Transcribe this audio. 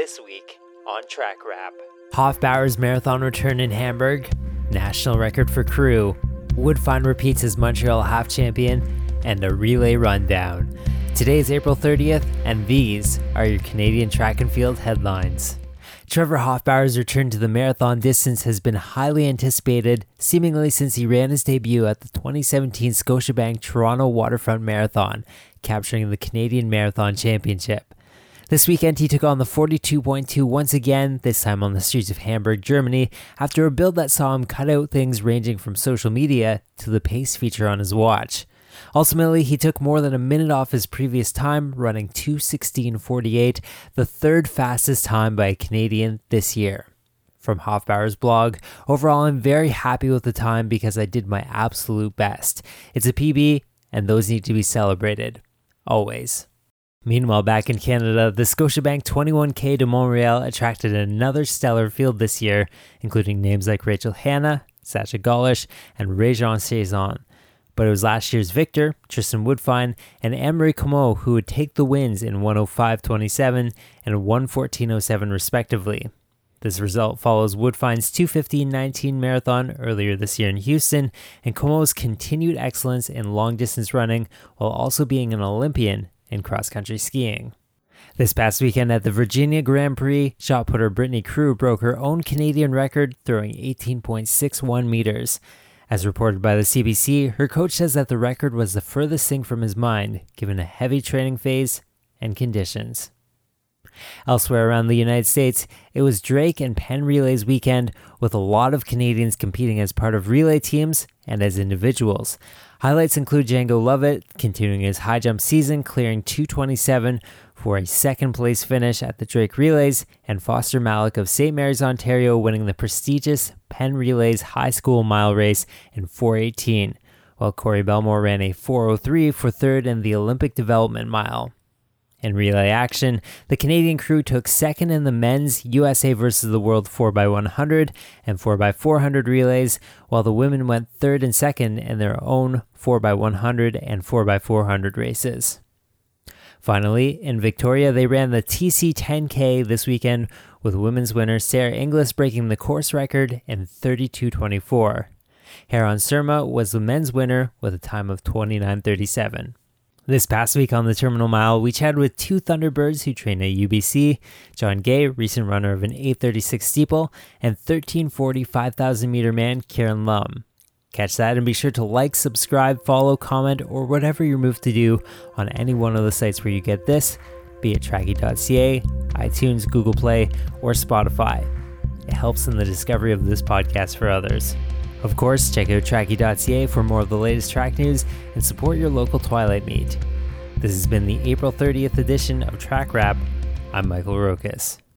This week on Track Wrap. Hofbauer's marathon return in Hamburg, national record for crew, Woodfine repeats as Montreal half champion, and a relay rundown. Today is April 30th, and these are your Canadian track and field headlines. Trevor Hofbauer's return to the marathon distance has been highly anticipated, seemingly since he ran his debut at the 2017 Scotiabank Toronto Waterfront Marathon, capturing the Canadian Marathon Championship. This weekend, he took on the 42.2 once again, this time on the streets of Hamburg, Germany, after a build that saw him cut out things ranging from social media to the pace feature on his watch. Ultimately, he took more than a minute off his previous time, running 216.48, the third fastest time by a Canadian this year. From Hofbauer's blog, overall, I'm very happy with the time because I did my absolute best. It's a PB, and those need to be celebrated. Always. Meanwhile, back in Canada, the Scotiabank 21K de Montreal attracted another stellar field this year, including names like Rachel Hanna, Sacha Gollish, and Réjean Chiasson. But it was last year's victor, Tristan Woodfine, and Anne-Marie Comeau who would take the wins in 105.27 and 114.07 respectively. This result follows Woodfine's 215.19 marathon earlier this year in Houston and Comeau's continued excellence in long distance running while also being an Olympian in cross country skiing. This past weekend at the Virginia Grand Prix, shot putter Brittany Crew broke her own Canadian record, throwing 18.61 meters. As reported by the CBC, her coach says that the record was the furthest thing from his mind, given a heavy training phase and conditions. Elsewhere around the United States, it was Drake and Penn Relays weekend, with a lot of Canadians competing as part of relay teams and as individuals. Highlights include Django Lovett continuing his high jump season, clearing 227 for a second place finish at the Drake Relays, and Foster Malleck of St. Mary's, Ontario, winning the prestigious Penn Relays High School Mile Race in 418, while Corey Bellemore ran a 403 for third in the Olympic Development Mile. In relay action, the Canadian crew took second in the men's USA versus the World 4x100 and 4x400 relays, while the women went third and second in their own 4x100 and 4x400 races. Finally, in Victoria, they ran the TC 10K this weekend with women's winner Sarah Inglis breaking the course record in 32.24. Heron Surma was the men's winner with a time of 29.37. This past week on the Terminal Mile, we chatted with two Thunderbirds who train at UBC John Gay, recent runner of an 836 steeple, and 1340 5,000 meter man Kieran Lum. Catch that and be sure to like, subscribe, follow, comment, or whatever you're moved to do on any one of the sites where you get this, be it trackie.ca, iTunes, Google Play, or Spotify. It helps in the discovery of this podcast for others. Of course, check out trackie.ca for more of the latest track news and support your local Twilight meet. This has been the April 30th edition of Track Wrap. I'm Michael Rokas.